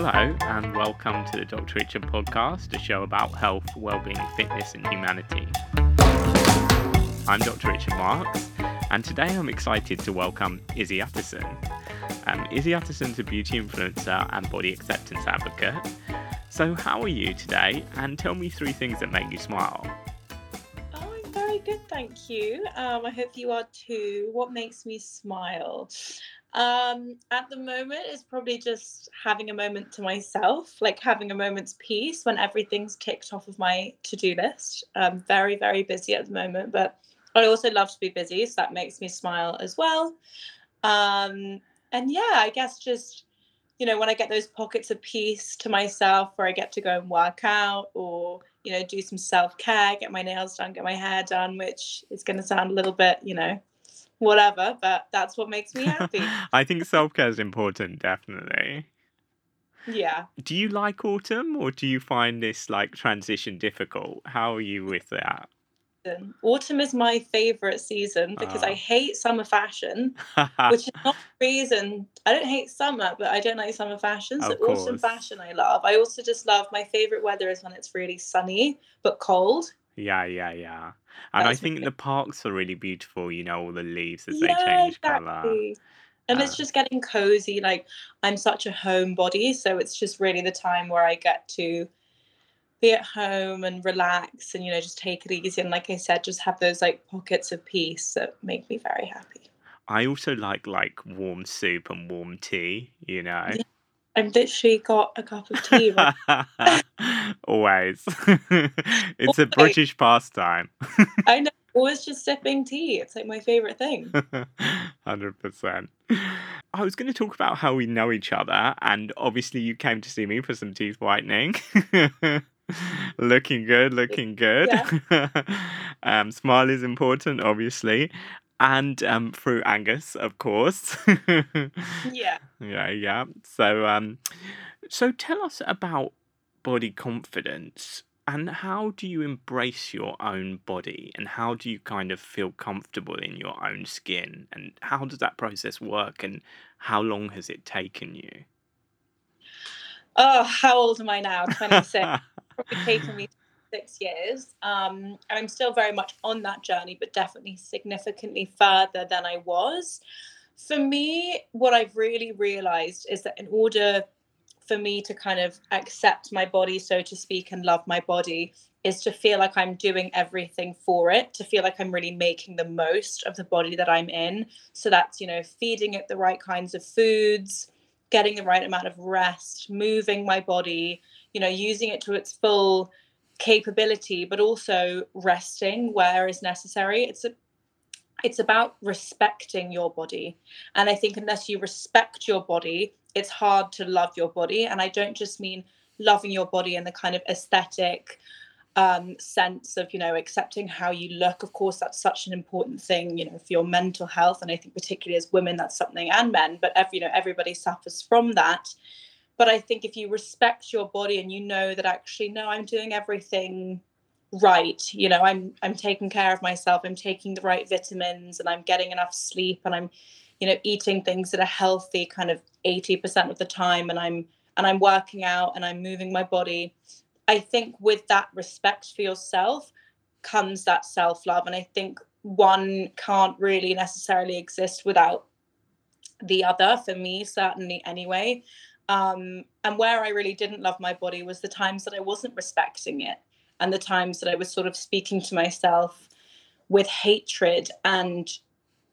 Hello, and welcome to the Dr. Richard podcast, a show about health, well-being, fitness, and humanity. I'm Dr. Richard Marks, and today I'm excited to welcome Izzy Utterson. Um, Izzy Utterson's a beauty influencer and body acceptance advocate. So, how are you today? And tell me three things that make you smile. Oh, I'm very good, thank you. Um, I hope you are too. What makes me smile? Um, at the moment, it's probably just having a moment to myself, like having a moment's peace when everything's ticked off of my to do list. I'm very, very busy at the moment, but I also love to be busy, so that makes me smile as well. Um, and yeah, I guess just, you know, when I get those pockets of peace to myself where I get to go and work out or, you know, do some self care, get my nails done, get my hair done, which is going to sound a little bit, you know, whatever, but that's what makes me happy. I think self care is important, definitely. Yeah. Do you like autumn or do you find this like transition difficult? How are you with that? Autumn is my favorite season because I Ah. hate summer fashion, which is not the reason I don't hate summer, but I don't like summer fashion. So autumn fashion I love. I also just love my favorite weather is when it's really sunny but cold. Yeah, yeah, yeah. And I think really- the parks are really beautiful, you know, all the leaves as they yeah, change colour. And Uh, it's just getting cozy. Like I'm such a homebody, so it's just really the time where I get to be at home and relax and you know just take it easy and like I said, just have those like pockets of peace that make me very happy. I also like like warm soup and warm tea, you know. Yeah. I've literally got a cup of tea. Always. it's a British pastime. I know, always just sipping tea. It's like my favorite thing. 100%. I was going to talk about how we know each other, and obviously, you came to see me for some teeth whitening. looking good, looking good. um, smile is important, obviously. And um, through Angus, of course. Yeah. yeah, yeah. So, um, so tell us about body confidence and how do you embrace your own body and how do you kind of feel comfortable in your own skin and how does that process work and how long has it taken you? Oh, how old am I now? 26. Probably taken me six years. Um, and I'm still very much on that journey, but definitely significantly further than I was. For me, what I've really realized is that in order for me to kind of accept my body, so to speak, and love my body, is to feel like I'm doing everything for it, to feel like I'm really making the most of the body that I'm in. So that's, you know, feeding it the right kinds of foods, getting the right amount of rest, moving my body, you know, using it to its full capability, but also resting where is necessary. It's a it's about respecting your body. And I think unless you respect your body, it's hard to love your body. And I don't just mean loving your body in the kind of aesthetic um, sense of, you know, accepting how you look. Of course, that's such an important thing, you know, for your mental health. And I think particularly as women, that's something, and men, but every, you know, everybody suffers from that. But I think if you respect your body and you know that actually, no, I'm doing everything right you know i'm i'm taking care of myself i'm taking the right vitamins and i'm getting enough sleep and i'm you know eating things that are healthy kind of 80% of the time and i'm and i'm working out and i'm moving my body i think with that respect for yourself comes that self love and i think one can't really necessarily exist without the other for me certainly anyway um and where i really didn't love my body was the times that i wasn't respecting it and the times that I was sort of speaking to myself with hatred and,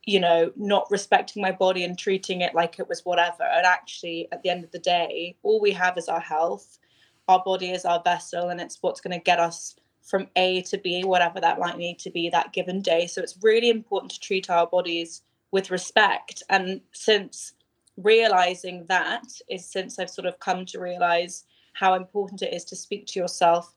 you know, not respecting my body and treating it like it was whatever. And actually, at the end of the day, all we have is our health. Our body is our vessel, and it's what's going to get us from A to B, whatever that might need to be that given day. So it's really important to treat our bodies with respect. And since realizing that is since I've sort of come to realize how important it is to speak to yourself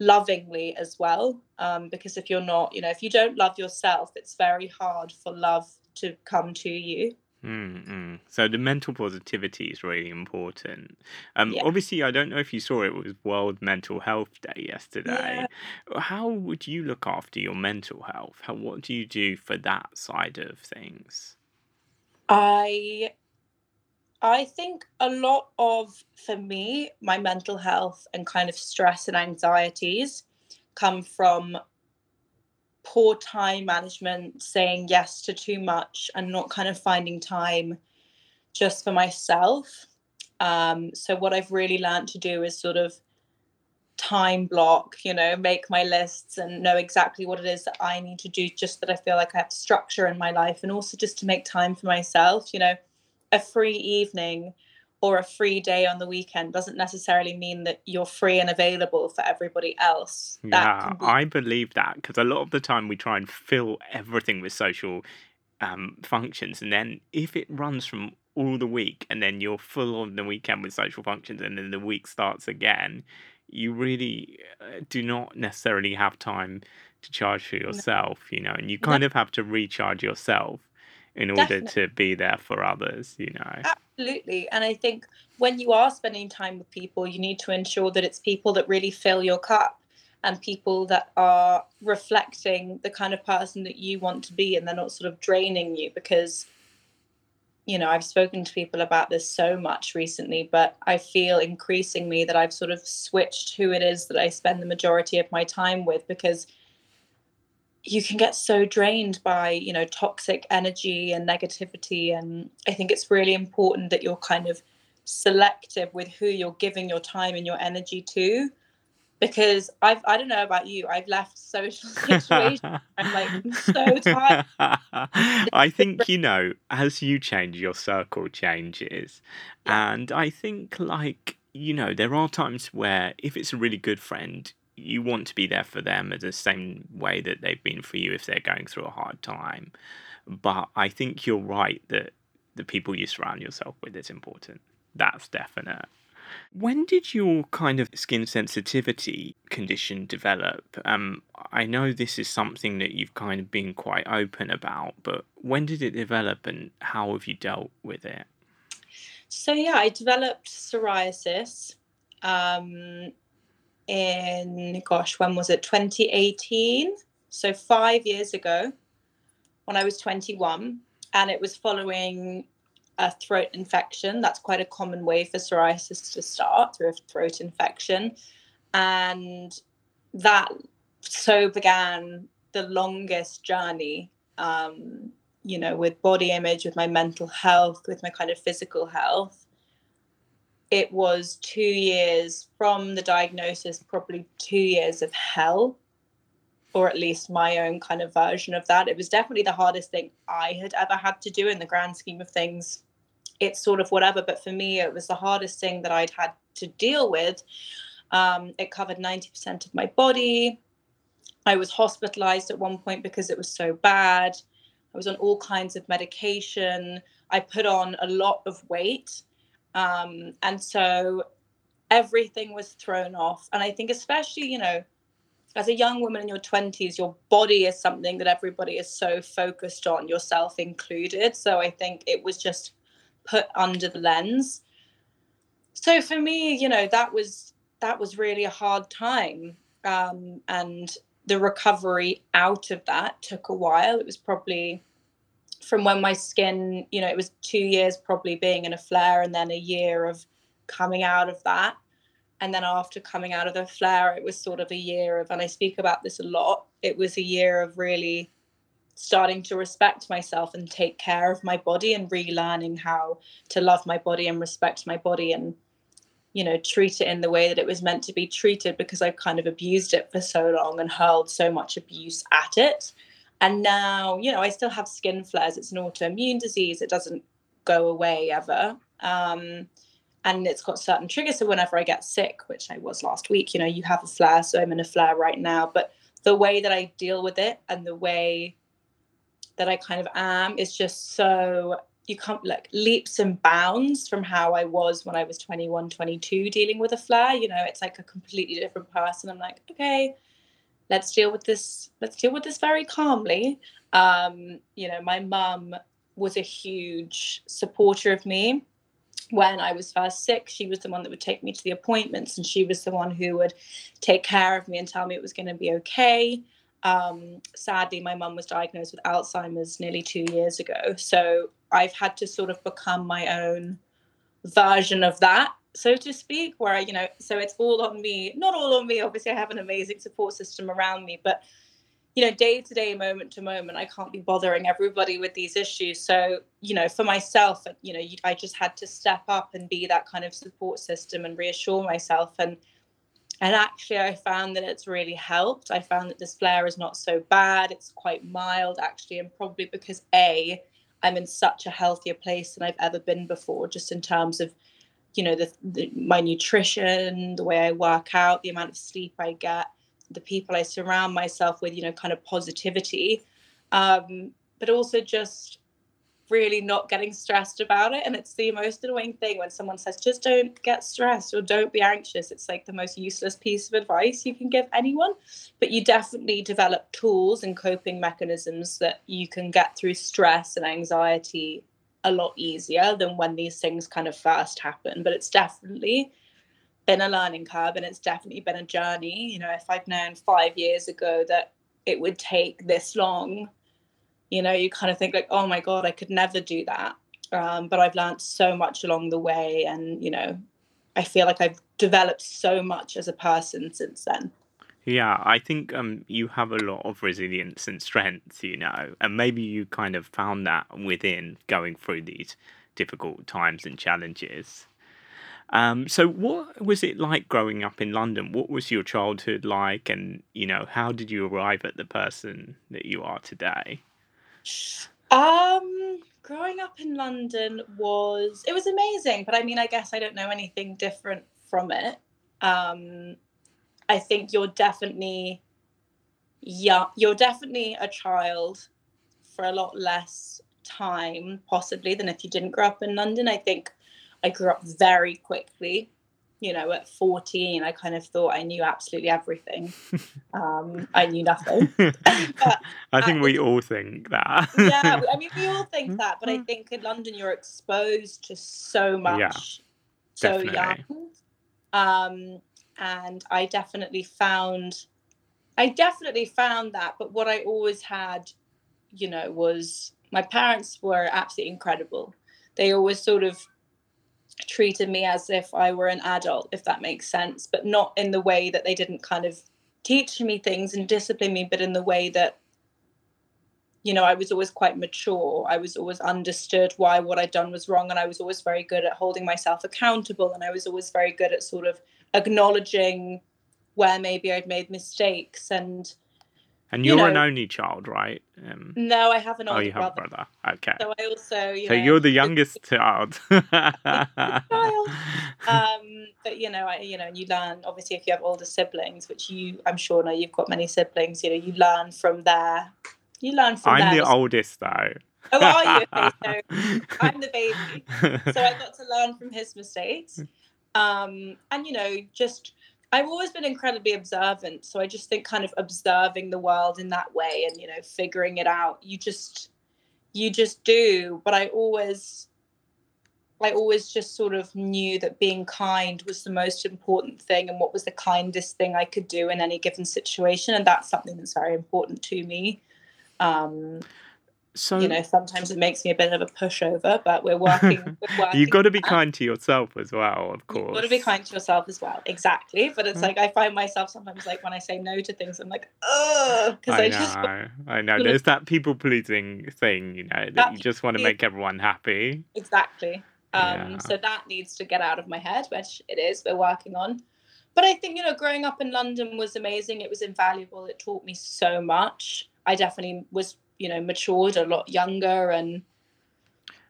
lovingly as well um, because if you're not you know if you don't love yourself it's very hard for love to come to you Mm-mm. So the mental positivity is really important. Um, Yeah. Obviously, I don't know if you saw it was World Mental Health Day yesterday. Yeah. How would you look after your mental health? How, what do you do for that side of things? I I think a lot of, for me, my mental health and kind of stress and anxieties come from poor time management, saying yes to too much, and not kind of finding time just for myself. Um, so, what I've really learned to do is sort of time block, you know, make my lists and know exactly what it is that I need to do just that I feel like I have structure in my life and also just to make time for myself, you know, a free evening or a free day on the weekend doesn't necessarily mean that you're free and available for everybody else. yeah, be- I believe that because a lot of the time we try and fill everything with social um, functions, and then if it runs from all the week and then you're full on the weekend with social functions, and then the week starts again, you really uh, do not necessarily have time to charge for yourself, no. you know, and you kind no. of have to recharge yourself in order Definitely. to be there for others, you know. Absolutely. And I think when you are spending time with people, you need to ensure that it's people that really fill your cup and people that are reflecting the kind of person that you want to be and they're not sort of draining you because you know I've spoken to people about this so much recently but I feel increasingly that I've sort of switched who it is that I spend the majority of my time with because you can get so drained by you know toxic energy and negativity and i think it's really important that you're kind of selective with who you're giving your time and your energy to because i've i don't know about you i've left social situations i'm like I'm so tired i think you know as you change your circle changes yeah. and i think like you know there are times where if it's a really good friend you want to be there for them the same way that they've been for you if they're going through a hard time. But I think you're right that the people you surround yourself with is important. That's definite. When did your kind of skin sensitivity condition develop? Um, I know this is something that you've kind of been quite open about, but when did it develop and how have you dealt with it? So, yeah, I developed psoriasis um, in, gosh, when was it? 2018. So five years ago when I was 21. And it was following a throat infection. That's quite a common way for psoriasis to start through a throat infection. And that so began the longest journey, um, you know, with body image, with my mental health, with my kind of physical health it was two years from the diagnosis, probably two years of hell, or at least my own kind of version of that. It was definitely the hardest thing I had ever had to do in the grand scheme of things. It's sort of whatever, but for me, it was the hardest thing that I'd had to deal with. Um, it covered 90% of my body. I was hospitalized at one point because it was so bad. I was on all kinds of medication. I put on a lot of weight um, and so everything was thrown off. And I think, especially, you know, as a young woman in your 20s, your body is something that everybody is so focused on, yourself included. So I think it was just put under the lens. So for me, you know, that was that was really a hard time. Um, and the recovery out of that took a while. It was probably from when my skin, you know, it was two years probably being in a flare and then a year of coming out of that. And then after coming out of the flare, it was sort of a year of, and I speak about this a lot, it was a year of really starting to respect myself and take care of my body and relearning how to love my body and respect my body and you know treat it in the way that it was meant to be treated because I've kind of abused it for so long and hurled so much abuse at it and now, you know, I still have skin flares. It's an autoimmune disease. It doesn't go away ever. Um, and it's got certain triggers. So whenever I get sick, which I was last week, you know, you have a flare. So I'm in a flare right now. But the way that I deal with it and the way that I kind of am is just so you can't like leaps and bounds from how I was when I was 21, 22 dealing with a flare. You know, it's like a completely different person. I'm like, okay, let's deal with this let's deal with this very calmly. Um, you know my mum was a huge supporter of me. When I was first sick, she was the one that would take me to the appointments, and she was the one who would take care of me and tell me it was going to be okay. Um, sadly, my mum was diagnosed with Alzheimer's nearly two years ago, so I've had to sort of become my own version of that so to speak where you know so it's all on me. Not all on me obviously i have an amazing support system around me but you know day to day moment to moment i can't be bothering everybody with these issues. So you know for myself you know i just had to step up and be that kind of support system and reassure myself. And and actually i found that it's really helped. I found that this flare is not so bad. It's quite mild actually and probably because a i'm in such a healthier place than i've ever been before just in terms of you know the, the my nutrition the way i work out the amount of sleep i get the people I surround myself with, you know, kind of positivity, um, but also just really not getting stressed about it. And it's the most annoying thing when someone says, just don't get stressed or don't be anxious. It's like the most useless piece of advice you can give anyone. But you definitely develop tools and coping mechanisms that you can get through stress and anxiety a lot easier than when these things kind of first happen. But it's definitely been a learning curve and it's definitely been a journey. You know, if I'd known five years ago that it would take this long, you know, you kind of think like, oh my God, I could never do that. Um, but I've learned so much along the way. And, you know, I feel like I've developed so much as a person since then. Yeah, I think um, you have a lot of resilience and strength, you know, and maybe you kind of found that within going through these difficult times and challenges. Um, so, what was it like growing up in London? What was your childhood like, and you know, how did you arrive at the person that you are today? Um, growing up in London was it was amazing, but I mean, I guess I don't know anything different from it. Um, I think you're definitely yeah, you're definitely a child for a lot less time, possibly, than if you didn't grow up in London. I think I grew up very quickly. You know, at 14, I kind of thought I knew absolutely everything. Um, I knew nothing. I think we all think that. yeah, I mean, we all think that, but I think in London you're exposed to so much yeah, so young. Um, and I definitely found, I definitely found that. But what I always had, you know, was my parents were absolutely incredible. They always sort of treated me as if I were an adult, if that makes sense, but not in the way that they didn't kind of teach me things and discipline me, but in the way that, you know, I was always quite mature. I was always understood why what I'd done was wrong. And I was always very good at holding myself accountable. And I was always very good at sort of acknowledging where maybe I'd made mistakes and and you're you know, an only child, right? Um, no, I have an older Oh, you have brother. a brother. Okay. So I also, you so know, you're the youngest child. child. Um, but you know, I, you know, you learn obviously if you have older siblings, which you, I'm sure, now you've got many siblings. You know, you learn from there. You learn from. I'm the oldest though. Oh, are you? Okay, so I'm the baby, so I got to learn from his mistakes. Um, and you know, just I've always been incredibly observant. So I just think kind of observing the world in that way and, you know, figuring it out. You just, you just do. But I always, I always just sort of knew that being kind was the most important thing and what was the kindest thing I could do in any given situation. And that's something that's very important to me. Um, so you know sometimes it makes me a bit of a pushover but we're working, we're working you've got to be kind to yourself as well of course you've got to be kind to yourself as well exactly. But it's mm. like i find myself sometimes like when i say no to things i'm like oh because I, I, know just, i know. there's that people pleasing thing you know that, that you just want to make everyone happy. Exactly. Um yeah. so that needs to get out of my head which it is we're working on. But i think you know growing up in london was amazing it was invaluable it taught me so much. I definitely was you know matured a lot younger and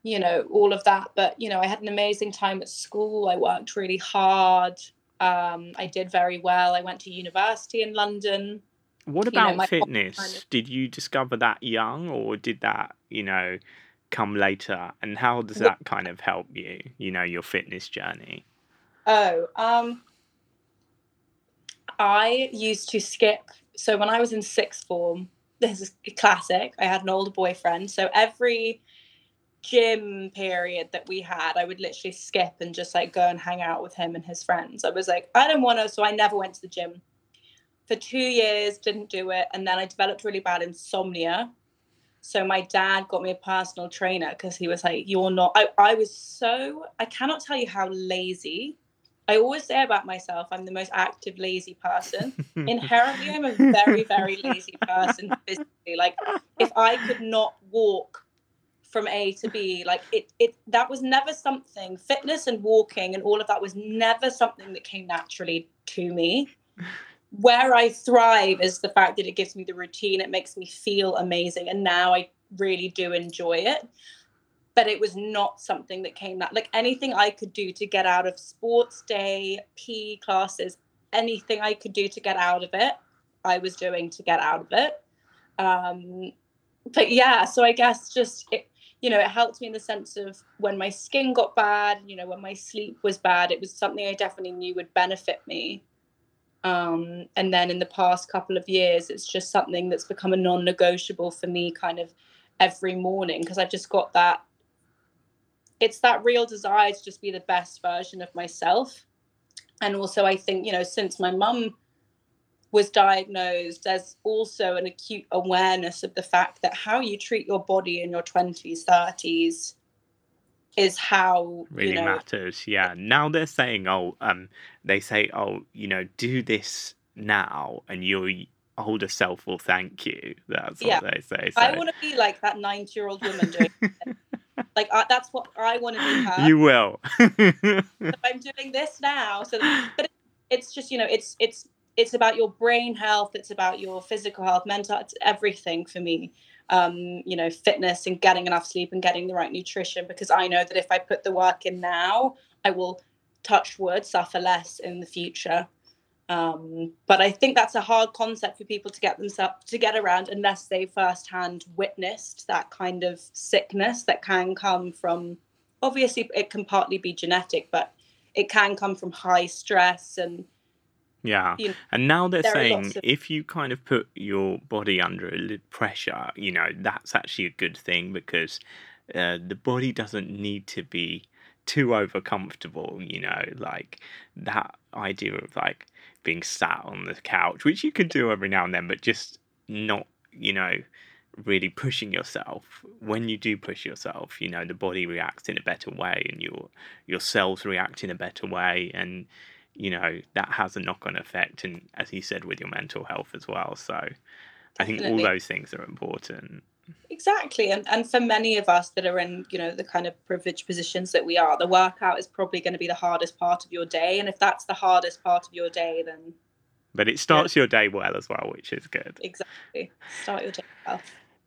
you know all of that. But you know i had an amazing time at school. I worked really hard. Um, i did very well. I went to university in london. What about you know, fitness? kind of... did you discover that young or did that you know come later? And how does that kind of help you you know your fitness journey? Oh um i used to skip so when i was in sixth form this is classic. I had an older boyfriend, so every gym period that we had, I would literally skip and just like go and hang out with him and his friends. I was like, I don't want to, so I never went to the gym for two years, didn't do it, and then I developed really bad insomnia. So my dad got me a personal trainer because he was like, You're not I, I was so I cannot tell you how lazy. I always say about myself, I'm the most active, lazy person. Inherently, I'm a very, very lazy person physically. Like if I could not walk from A to B, like it it that was never something fitness and walking and all of that was never something that came naturally to me where I thrive is the fact that it gives me the routine. It makes me feel amazing. And now I really do enjoy it. But it was not something that came that like anything I could do to get out of sports day, PE classes, anything I could do to get out of it, I was doing to get out of it. Um, but yeah, so I guess just it, you know, it helped me in the sense of when my skin got bad, you know, when my sleep was bad, it was something I definitely knew would benefit me. Um, and then in the past couple of years, it's just something that's become a non negotiable for me kind of every morning because I've just got that. It's that real desire to just be the best version of myself. And also, I think, you know, since my mum was diagnosed, there's also an acute awareness of the fact that how you treat your body in your 20s, 30s, is how really you know, matters. Yeah. Now they're saying, oh, um, they say, oh, you know, do this now, and your older self will thank you. That's Yeah. what they say. So. I want to be like that 90 year old woman doing it. Like I, that's what I want to be her. You will. So I'm doing this now. So, but it's just you know, it's it's it's about your brain health. It's about your physical health, mental. It's everything for me. Um, you know, fitness and getting enough sleep and getting the right nutrition. Because I know that if I put the work in now, I will touch wood suffer less in the future. Um, but I think that's a hard concept for people to get themselves to get around unless they firsthand witnessed that kind of sickness that can come from. Obviously, it can partly be genetic, but it can come from high stress and yeah. you know, And now they're saying of- if you kind of put your body under a little pressure, you know, that's actually a good thing because uh, the body doesn't need to be too over comfortable, you know, like that idea of like being sat on the couch, which you can do every now and then, but just not, you know, really pushing yourself. When you do push yourself, you know, the body reacts in a better way and your your cells react in a better way. And you know that has a knock-on effect and as you said with your mental health as well. So i think all those things are important exactly and, and for many of us that are in you know the kind of privileged positions that we are the workout is probably going to be the hardest part of your day and if that's the hardest part of your day then but it starts your day well as well which is good. Exactly start your day well.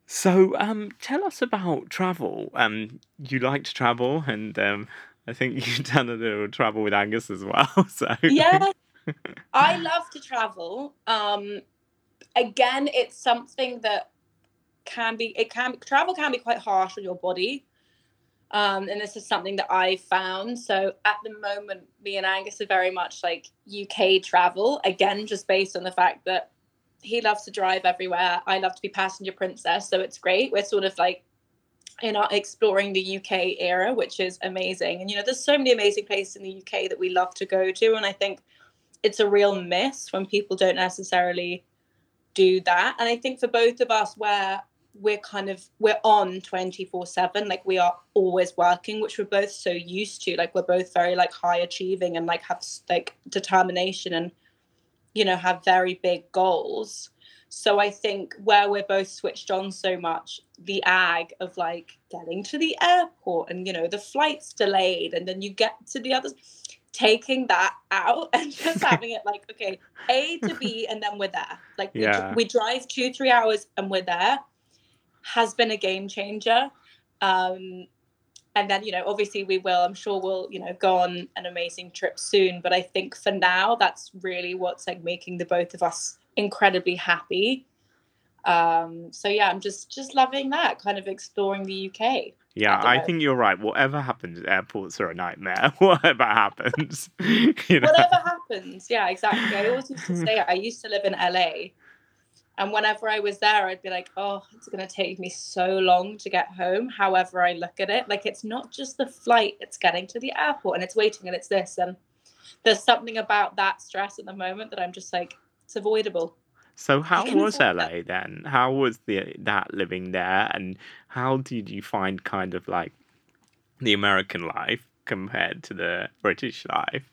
So um tell us about travel. Um you like to travel and um i think you've done a little travel with angus as well so. Yeah i love to travel. Um again it's something that can be it can travel can be quite harsh on your body. Um and this is something that i found. So at the moment me and angus are very much like uk travel. Again just based on the fact that he loves to drive everywhere. I love to be passenger princess. So it's great. We're sort of like in our exploring the uk era which is amazing. And you know there's so many amazing places in the uk that we love to go to. And i think it's a real miss when people don't necessarily do that. And i think for both of us where we're kind of we're on 24 7 like we are always working which we're both so used to like we're both very like high achieving and like have like determination and you know have very big goals. So i think where we're both switched on so much the ag of like getting to the airport and you know the flight's delayed and then you get to the others taking that out and just having it like okay a to b and then we're there. Like we, Yeah. we drive two three hours and we're there has been a game changer. Um and then you know obviously we will i'm sure we'll you know go on an amazing trip soon. But i think for now that's really what's like making the both of us incredibly happy. Um so yeah i'm just just loving that kind of exploring the uk yeah I think you're right. Whatever happens airports are a nightmare. Whatever happens you know. Whatever happens. Yeah exactly. I always used to say i used to live in la and whenever i was there i'd be like oh it's going to take me so long to get home however i look at it like it's not just the flight it's getting to the airport and it's waiting and it's this and there's something about that stress at the moment that i'm just like it's avoidable So how was LA then? How was the that living there, and how did you find kind of like the American life compared to the British life?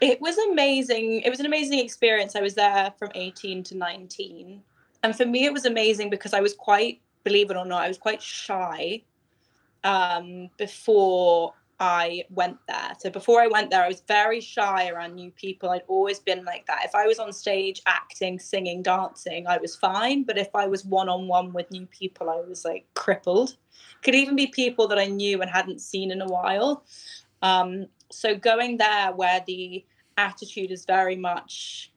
It was amazing. It was an amazing experience. I was there from 18 to 19. And for me, it was amazing because I was quite, believe it or not, I was quite shy um, before I went there. So before I went there, I was very shy around new people. I'd always been like that. If I was on stage acting, singing, dancing, I was fine. But if I was one on one with new people, I was like crippled. Could even be people that I knew and hadn't seen in a while. Um, so going there where the attitude is very much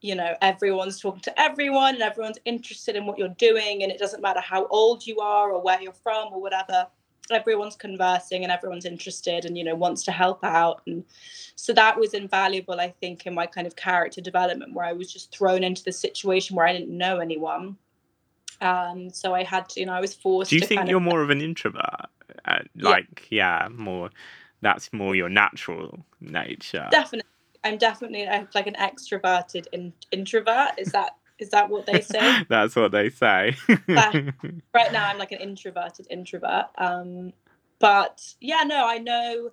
you know everyone's talking to everyone and everyone's interested in what you're doing and it doesn't matter how old you are or where you're from or whatever everyone's conversing and everyone's interested and you know wants to help out and so that was invaluable i think in my kind of character development where i was just thrown into the situation where i didn't know anyone um so i had to you know i was forced Do you think you're of, more of an introvert? Uh, like, yeah. more. That's more your natural nature. definitely i'm definitely like an extroverted in, introvert. Is that is that what they say? That's what they say. right now i'm like an introverted introvert. Um but yeah no i know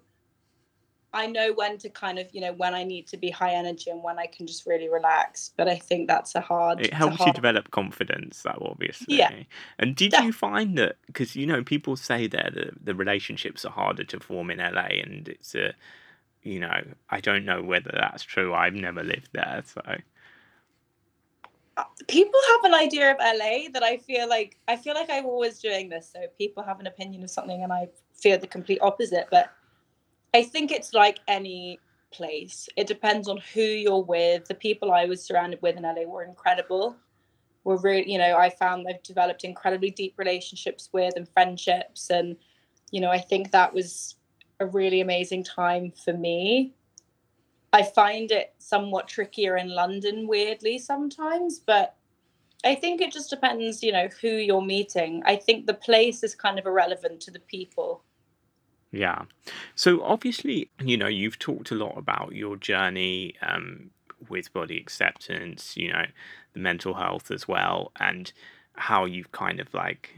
i know when to kind of you know when i need to be high energy and when i can just really relax. But i think that's a hard it helps you develop confidence though obviously. Yeah. and did Def- you find that because you know people say there that the relationships are harder to form in la and it's a you know i don't know whether that's true i've never lived there so uh, people have an idea of LA that I feel like I feel like I'm always doing this. So people have an opinion of something, and I feel the complete opposite. But I think it's like any place. It depends on who you're with. The people I was surrounded with in LA were incredible. Were really, you know, I found I've developed incredibly deep relationships with and friendships, and you know, I think that was a really amazing time for me. I find it somewhat trickier in London, weirdly, sometimes, but I think it just depends, you know, who you're meeting. I think the place is kind of irrelevant to the people. Yeah. So obviously, you know, you've talked a lot about your journey um, with body acceptance, you know, the mental health as well, and how you've kind of like,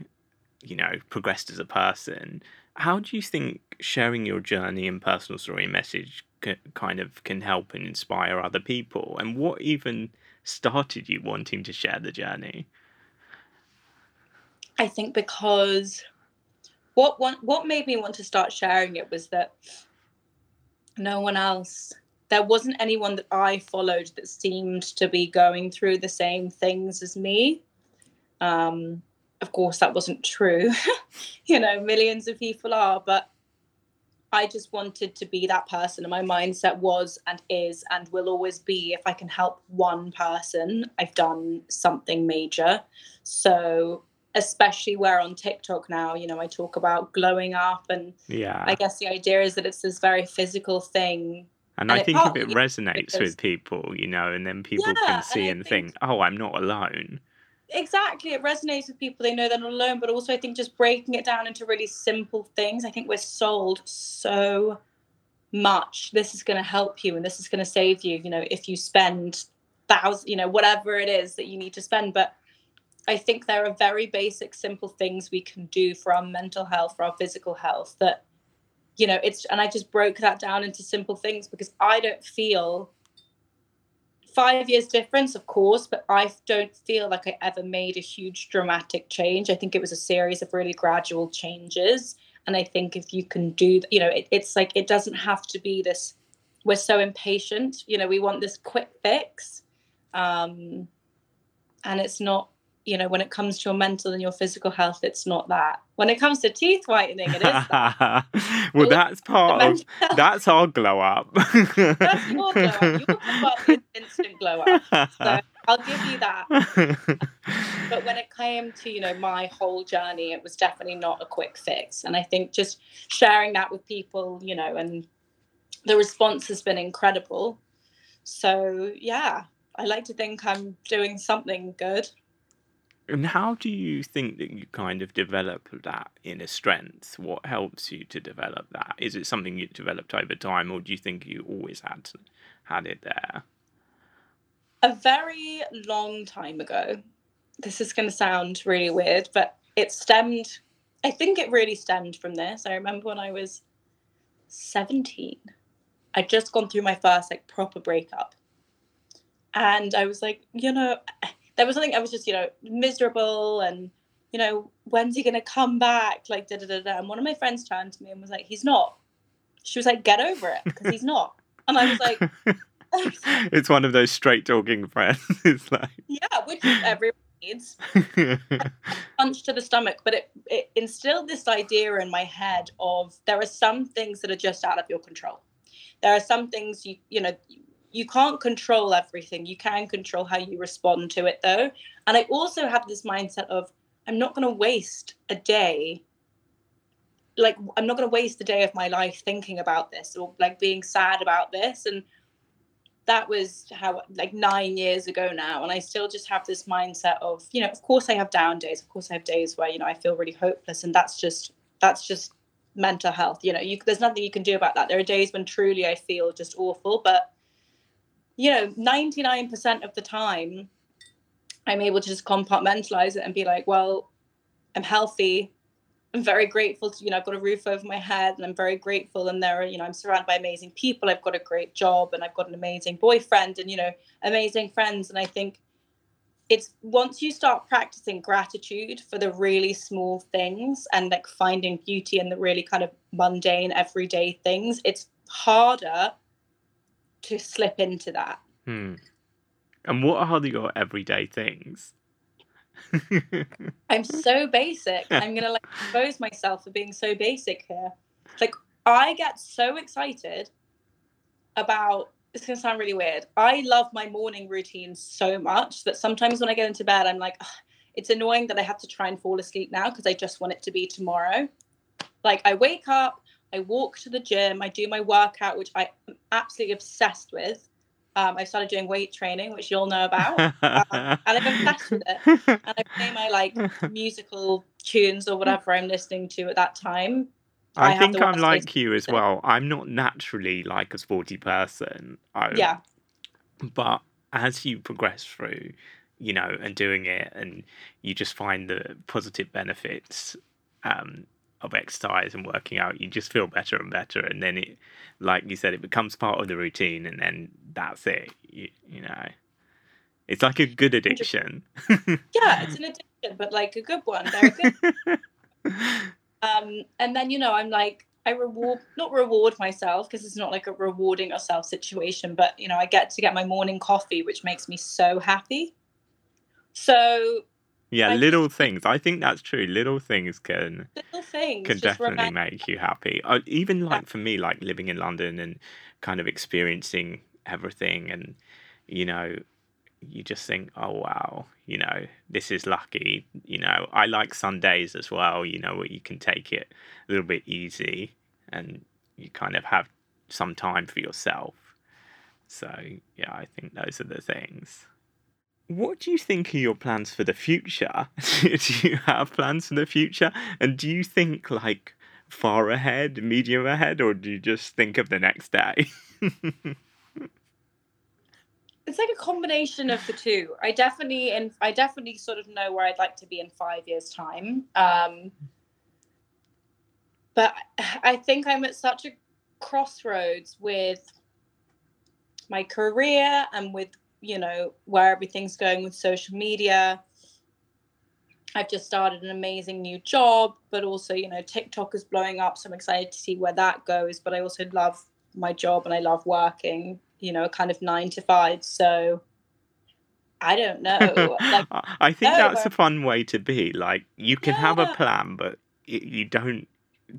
you know, progressed as a person. How do you think sharing your journey and personal story message c- kind of can help and inspire other people? And what even started you wanting to share the journey? I think because what one, what made me want to start sharing it was that no one else there wasn't anyone that I followed that seemed to be going through the same things as me. Um, of course, that wasn't true. you know, millions of people are, but I just wanted to be that person. And my mindset was and is and will always be if I can help one person, I've done something major. So, especially where on TikTok now, you know, I talk about glowing up. And Yeah. I guess the idea is that it's this very physical thing And, And I think if it resonates because- with people, you know, and then people Yeah, can see I and think- think, oh, I'm not alone. Exactly it resonates with people they know they're not alone but also i think just breaking it down into really simple things i think we're sold so much. This is going to help you and this is going to save you you know if you spend thousand you know whatever it is that you need to spend. But i think there are very basic simple things we can do for our mental health for our physical health that you know it's and i just broke that down into simple things because i don't feel five years difference, of course, but I don't feel like I ever made a huge dramatic change. I think it was a series of really gradual changes. And I think if you can do, you know, it, it's like it doesn't have to be this. We're so impatient, you know. We want this quick fix, um, and it's not. You know, when it comes to your mental and your physical health, it's not that. When it comes to teeth whitening, it is that. well, that's part of health, that's our glow up. that's your glow up. Your glow up is instant glow up. So I'll give you that. but when it came to you know my whole journey it was definitely not a quick fix and i think just sharing that with people you know and the response has been incredible so yeah i like to think i'm doing something good and how do you think that you kind of develop that inner strength? What helps you to develop that? Is it something you developed over time, or do you think you always had had it there? a very long time ago. This is going to sound really weird, but it stemmed, I think it really stemmed from this. I remember when I was 17, I'd just gone through my first like proper breakup. And I was like, you know, there was something I was just, you know, miserable and, you know, when's he going to come back? Like, da da da da. And one of my friends turned to me and was like, he's not. She was like, get over it because he's not. And I was like, it's one of those straight talking friends. it's like yeah, which everyone needs. punch to the stomach, but it, it instilled this idea in my head of there are some things that are just out of your control. There are some things you you know you can't control everything. You can control how you respond to it though. And I also have this mindset of I'm not going to waste a day like I'm not going to waste a day of my life thinking about this or like being sad about this. And that was how like nine years ago now. And i still just have this mindset of you know of course i have down days. Of course i have days where you know i feel really hopeless. And that's just that's just mental health you know. You, there's nothing you can do about that. There are days when truly i feel just awful but you know 99% of the time i'm able to just compartmentalize it and be like well i'm healthy I'm very grateful to, you know, I've got a roof over my head and I'm very grateful. And there are, you know, I'm surrounded by amazing people. I've got a great job and I've got an amazing boyfriend and, you know, amazing friends. And I think it's once you start practicing gratitude for the really small things and like finding beauty in the really kind of mundane, everyday things, it's harder to slip into that. Hmm. And what are your everyday things? I'm so basic. I'm gonna like expose myself for being so basic here. Like I get so excited about it's gonna sound really weird. I love my morning routine so much that sometimes when I get into bed, I'm like, it's annoying that I have to try and fall asleep now because I just want it to be tomorrow. Like I wake up, I walk to the gym, I do my workout, which I am absolutely obsessed with. Um, I started doing weight training, which you'll know about, um, and I'm obsessed with it. And I play my like musical tunes or whatever I'm listening to at that time. I, I think I'm like you as well. I'm not naturally like a sporty person. I, yeah. But as you progress through, you know, and doing it, and you just find the positive benefits um, of exercise and working out, you just feel better and better. And then it, like you said, it becomes part of the routine, and then that's it. You, you know, it's like a good addiction. yeah, it's an addiction, but like a good one. Very good. um, and then you know, I'm like, I reward not reward myself because it's not like a rewarding yourself situation, but you know, I get to get my morning coffee, which makes me so happy. So yeah, I little things. I think that's true. Little things can little things can definitely make you happy. Uh, even like for me, like living in London and kind of experiencing everything and you know you just think oh wow you know this is lucky you know i like sundays as well you know where you can take it a little bit easy and you kind of have some time for yourself so yeah i think those are the things what do you think are your plans for the future do you have plans for the future and do you think like far ahead medium ahead or do you just think of the next day it's like a combination of the two. I definitely and I definitely sort of know where I'd like to be in five years' time. Um, but I think I'm at such a crossroads with my career and with you know where everything's going with social media. I've just started an amazing new job, but also you know TikTok is blowing up, so I'm excited to see where that goes. But I also love my job and I love working you know, kind of nine to five. So I don't know. Like, I think no, that's a fun way to be. Like, you can yeah. have a plan, but you don't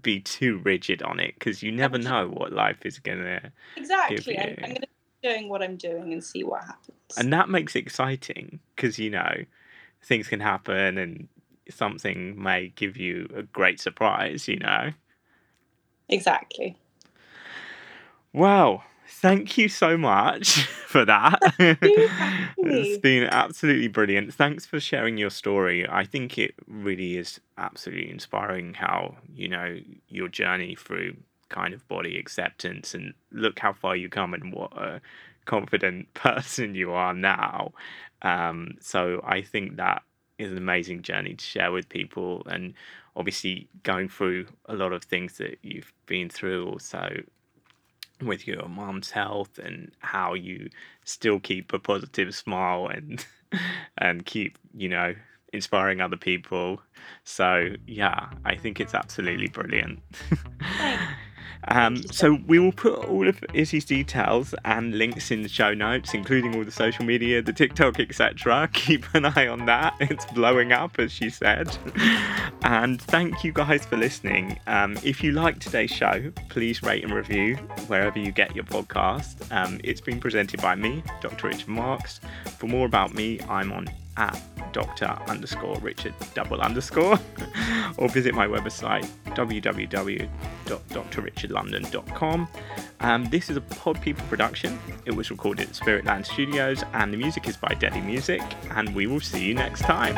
be too rigid on it because you never know what life is going to exactly. I'm, I'm going to doing what I'm doing and see what happens. And that makes it exciting because, you know, things can happen and something may give you a great surprise, you know? Exactly. Wow. Thank you so much for that. it's been absolutely brilliant. Thanks for sharing your story. I think it really is absolutely inspiring how, you know, your journey through kind of body acceptance and look how far you come and what a confident person you are now. Um, so I think that is an amazing journey to share with people, and obviously going through a lot of things that you've been through, also with your mom's health and how you still keep a positive smile and and keep you know inspiring other people so yeah i think it's absolutely brilliant Um, so we will put all of Izzy's details and links in the show notes, including all the social media, the TikTok, etc. Keep an eye on that; it's blowing up, as she said. and thank you guys for listening. Um, if you like today's show, please rate and review wherever you get your podcast. Um, it's been presented by me, Dr. Richard Marks. For more about me, I'm on at Dr. underscore Richard double underscore, or visit my website www.drrichardlondon.com. Um, this is a Pod People production. It was recorded at Spiritland Studios, and the music is by Deli Music. And we will see you next time.